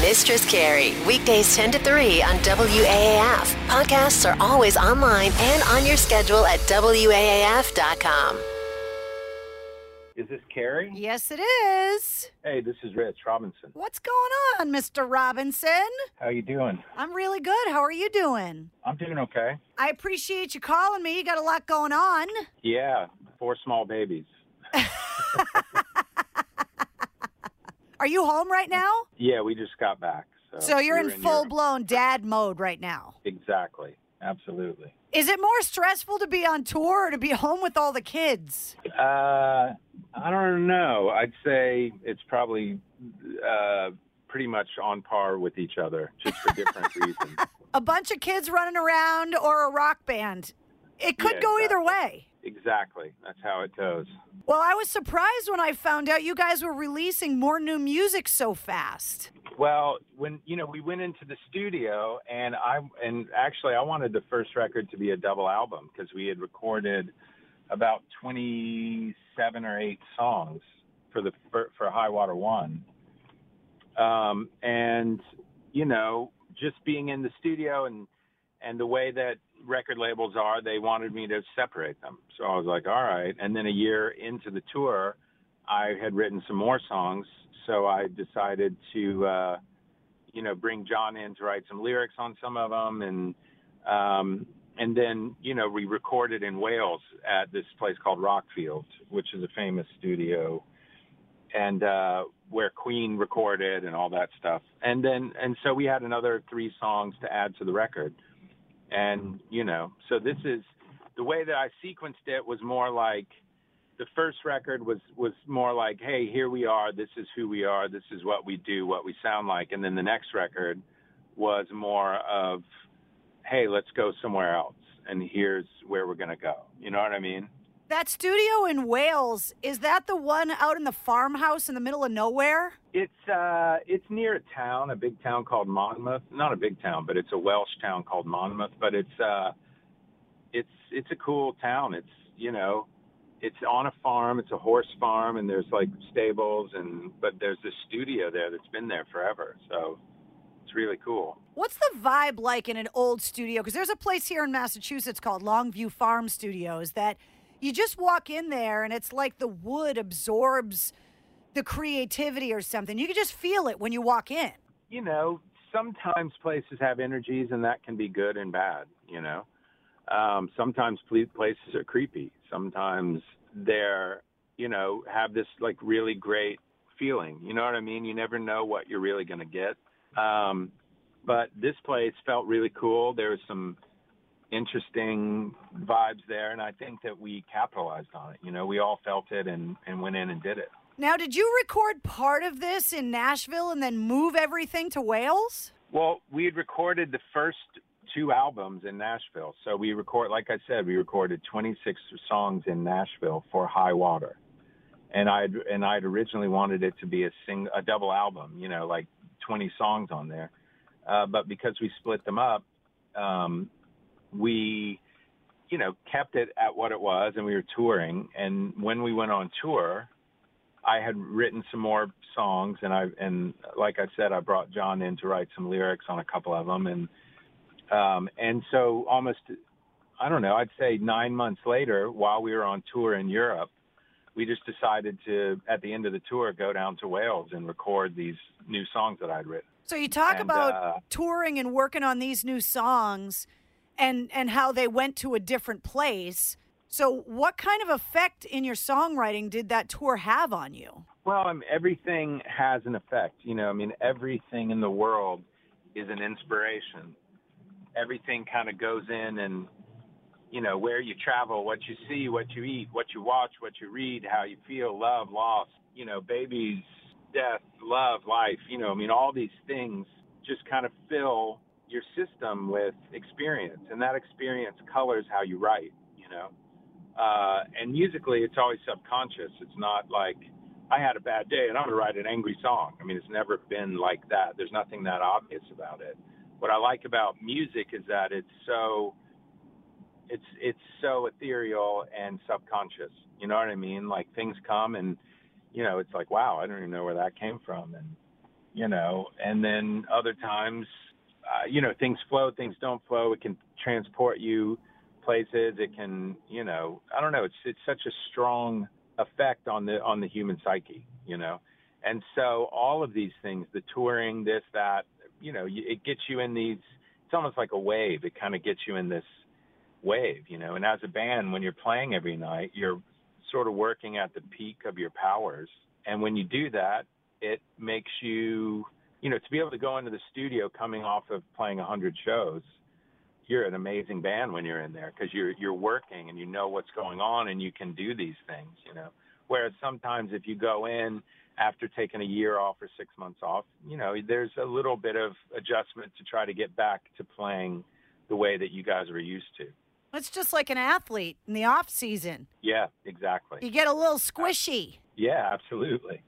Mistress Carrie, weekdays 10 to 3 on WAAF. Podcasts are always online and on your schedule at WAAF.com. Is this Carrie? Yes, it is. Hey, this is Rich Robinson. What's going on, Mr. Robinson? How you doing? I'm really good. How are you doing? I'm doing okay. I appreciate you calling me. You got a lot going on. Yeah, four small babies. Are you home right now? Yeah, we just got back. So, So you're we in full Europe. blown dad mode right now. Exactly. Absolutely. Is it more stressful to be on tour or to be home with all the kids? Uh, I don't know. I'd say it's probably uh, pretty much on par with each other, just for different reasons. A bunch of kids running around or a rock band? It could Yeah, go either way. Exactly. That's how it goes. Well, I was surprised when I found out you guys were releasing more new music so fast. Well, when you know we went into the studio, and I and actually I wanted the first record to be a double album because we had recorded about twenty seven or eight songs for the for, for High Water One, um, and you know just being in the studio and and the way that record labels are, they wanted me to separate them. So I was like, all right. And then a year into the tour, I had written some more songs. So I decided to, uh, you know, bring John in to write some lyrics on some of them. And, um, and then, you know, we recorded in Wales at this place called Rockfield, which is a famous studio and, uh, where Queen recorded and all that stuff. And then, and so we had another three songs to add to the record and you know so this is the way that i sequenced it was more like the first record was was more like hey here we are this is who we are this is what we do what we sound like. And then the next record was more of hey let's go somewhere else and here's where we're going to go. You know what i mean That studio in Wales, is that the one out in the farmhouse in the middle of nowhere? It's uh, it's near a town, a big town called Monmouth. Not a big town, but it's a Welsh town called Monmouth. But it's uh, it's it's a cool town. It's you know, it's on a farm. It's a horse farm, and there's like stables, and but there's this studio there that's been there forever. So it's really cool. What's the vibe like in an old studio? Because there's a place here in Massachusetts called Longview Farm Studios that you just walk in there and it's like the wood absorbs the creativity or something. You can just feel it when you walk in. you know, sometimes places have energies, and that can be good and bad. You know, um, sometimes places are creepy. Sometimes they're, you know, have this like really great feeling. You know what I mean? You never know what you're really going to get. Um, but this place felt really cool. There was some interesting vibes there, and I think that we capitalized on it. You know, we all felt it and and went in and did it. Now, did you record part of this in Nashville and then move everything to Wales? Well, we had recorded the first two albums in Nashville. So we record, like I said, we recorded 26 songs in Nashville for High Water, and I and I'd originally wanted it to be a sing a double album, you know, like 20 songs on there. Uh, but because we split them up, um, we, you know, kept it at what it was, and we were touring. And when we went on tour, I had written some more songs, and I and like I said, I brought John in to write some lyrics on a couple of them, and um, and so almost, I don't know, I'd say nine months later, while we were on tour in Europe, we just decided to, at the end of the tour, go down to Wales and record these new songs that I'd written. So you talk And, about uh, touring and working on these new songs and and how they went to a different place. So what kind of effect in your songwriting did that tour have on you? Well, I mean, everything has an effect. You know, I mean, everything in the world is an inspiration. Everything kind of goes in and, you know, where you travel, what you see, what you eat, what you watch, what you read, how you feel, love, loss. You know, babies, death, love, life. You know, I mean, all these things just kind of fill your system with experience, and that experience colors how you write. You know, uh, and musically, it's always subconscious. It's not like I had a bad day and I'm gonna write an angry song. I mean, it's never been like that. There's nothing that obvious about it. What I like about music is that it's so it's it's so ethereal and subconscious. You know what I mean? Like things come and you know, it's like, wow, I don't even know where that came from and you know, and then other times uh, you know, things flow, things don't flow. It can transport you places. It can, you know, I don't know. It's it's such a strong effect on the on the human psyche, you know. And so all of these things, the touring, this, that, you know, it gets you in these. It's almost like a wave. It kind of gets you in this wave, you know. And as a band, when you're playing every night, you're sort of working at the peak of your powers. And when you do that, it makes you, you know, to be able to go into the studio coming off of playing a hundred shows you're an amazing band when you're in there because you're you're working and you know what's going on and you can do these things, you know. Whereas sometimes if you go in after taking a year off or six months off, you know, there's a little bit of adjustment to try to get back to playing the way that you guys were used to. It's just like an athlete in the off season. Yeah, exactly. You get a little squishy. Yeah, absolutely.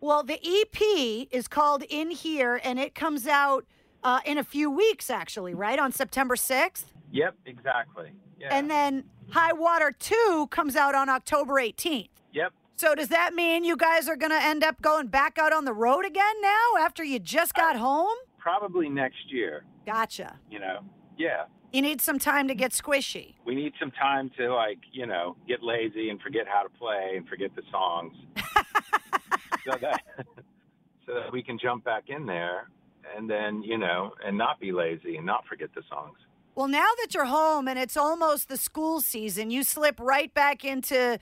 Well, the EP is called In Here and it comes out uh, in a few weeks, actually, right? On September 6th? Yep, exactly. Yeah. And then High Water 2 comes out on October 18th. Yep. So does that mean you guys are going to end up going back out on the road again now after you just got uh, home? Probably next year. Gotcha. You know, yeah. You need some time to get squishy. We need some time to like, you know, get lazy and forget how to play and forget the songs. so that so that we can jump back in there and then you know and not be lazy and not forget the songs. Well now that you're home and it's almost the school season you slip right back into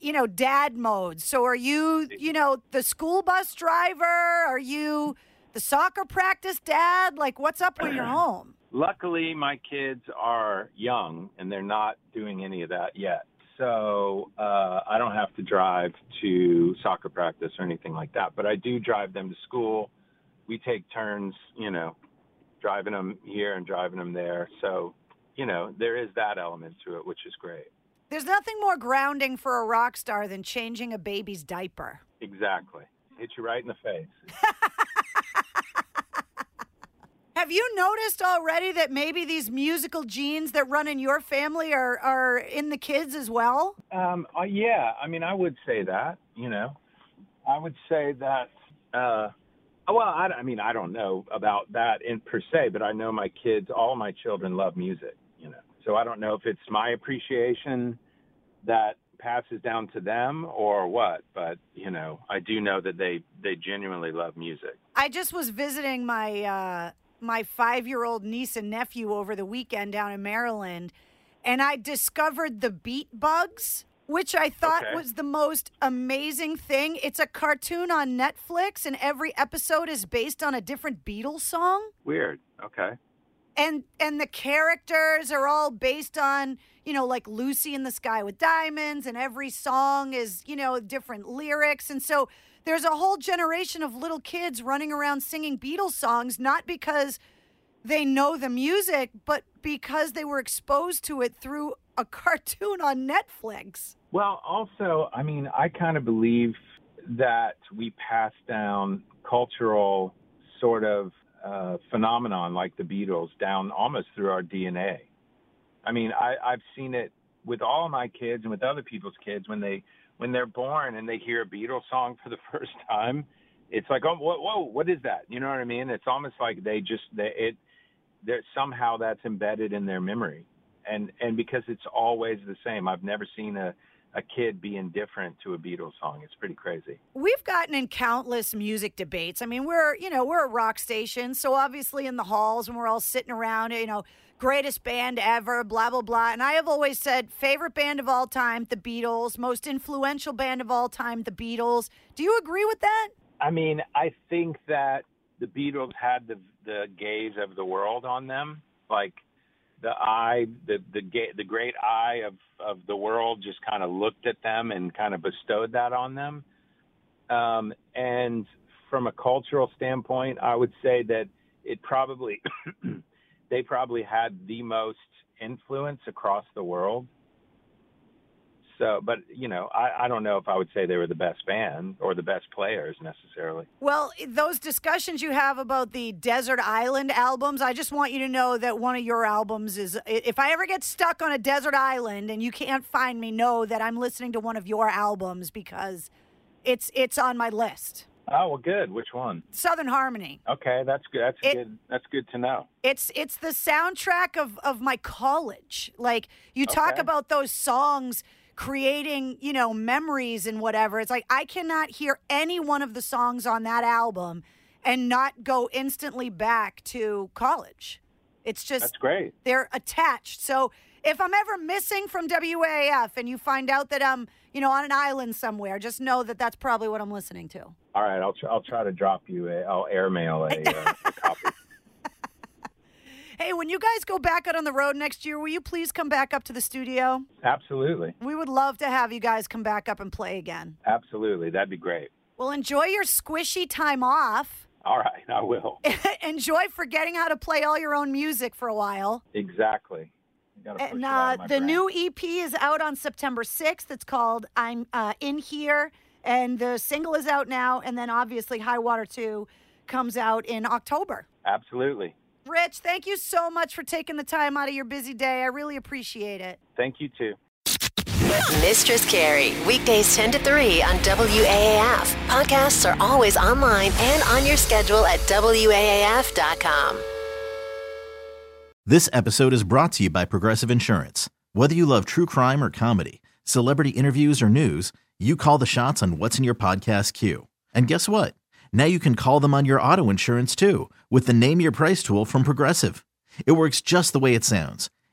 you know dad mode. So are you you know the school bus driver? Are you the soccer practice dad? Like what's up when you're home? Luckily my kids are young and they're not doing any of that yet so uh, I don't have to drive to soccer practice or anything like that. But I do drive them to school we take turns, you know, driving them here and driving them there. So, you know, there is that element to it, which is great. There's nothing more grounding for a rock star than changing a baby's diaper. Exactly. Hit you right in the face. Have you noticed already that maybe these musical genes that run in your family are, are in the kids as well? Um, uh, yeah, I mean, I would say that, you know. I would say that uh, well, I, I mean, I don't know about that in per se, but I know my kids, all my children love music, you know. So I don't know if it's my appreciation that passes down to them or what, but you know, I do know that they they genuinely love music. I just was visiting my uh my 5-year-old niece and nephew over the weekend down in Maryland and I discovered the beat bugs which I thought okay. was the most amazing thing. It's a cartoon on Netflix, and every episode is based on a different Beatles song. Weird. Okay. And and the characters are all based on you know like Lucy in the Sky with Diamonds, and every song is you know different lyrics, and so there's a whole generation of little kids running around singing Beatles songs, not because they know the music, but because they were exposed to it through a cartoon on Netflix. Well, also, I mean, I kind of believe that we pass down cultural sort of uh, phenomenon like the Beatles down almost through our DNA. I mean, I, I've seen it with all my kids and with other people's kids when they when they're born and they hear a Beatles song for the first time. It's like, oh, whoa, whoa, what is that? You know what I mean? It's almost like they just they it. There somehow that's embedded in their memory, and and because it's always the same. I've never seen a a kid be indifferent to a Beatles song. It's pretty crazy. We've gotten in countless music debates. I mean, we're, you know, we're a rock station, so obviously in the halls when we're all sitting around, you know, greatest band ever, blah blah blah. And I have always said favorite band of all time, the Beatles, most influential band of all time, the Beatles. Do you agree with that? I mean, I think that the Beatles had the the gaze of the world on them. Like the eye, the the the great eye of of the world just kind of looked at them and kind of bestowed that on them. Um, and from a cultural standpoint, I would say that it probably they probably had the most influence across the world. So, but you know, I, I don't know if I would say they were the best band or the best players necessarily. Well, those discussions you have about the Desert Island albums, I just want you to know that one of your albums is. If I ever get stuck on a desert island and you can't find me, know that I'm listening to one of your albums because it's it's on my list. Oh well, good. Which one? Southern Harmony. Okay, that's good. That's It- good. That's good to know. It's it's the soundtrack of of my college. Like you talk Okay. about those songs creating, you know, memories and whatever. It's like I cannot hear any one of the songs on that album and not go instantly back to college. It's just That's great. they're attached. So if I'm ever missing from WAAF and you find out that I'm, you know, on an island somewhere, just know that that's probably what I'm listening to. All right, I'll tr- I'll try to drop you. A, I'll airmail a, uh, a copy. Hey, when you guys go back out on the road next year, will you please come back up to the studio? Absolutely, We would love to have you guys come back up and play again. absolutely. That'd be great. Well, enjoy your squishy time off. All right, I will. enjoy forgetting how to play all your own music for a while. Exactly. You gotta push And uh, the brain. new EP is out on September 6th. It's called I'm uh, In Here. And the single is out now. And then obviously High Water 2 comes out in October. Absolutely. Rich, thank you so much for taking the time out of your busy day. I really appreciate it. Thank you too. Mistress Carrie, weekdays 10 to 3 on WAAF. Podcasts are always online and on your schedule at WAAF.com. This episode is brought to you by Progressive Insurance. Whether you love true crime or comedy, celebrity interviews or news, you call the shots on what's in your podcast queue. And guess what? Now you can call them on your auto insurance too with the Name Your Price tool from Progressive. It works just the way it sounds.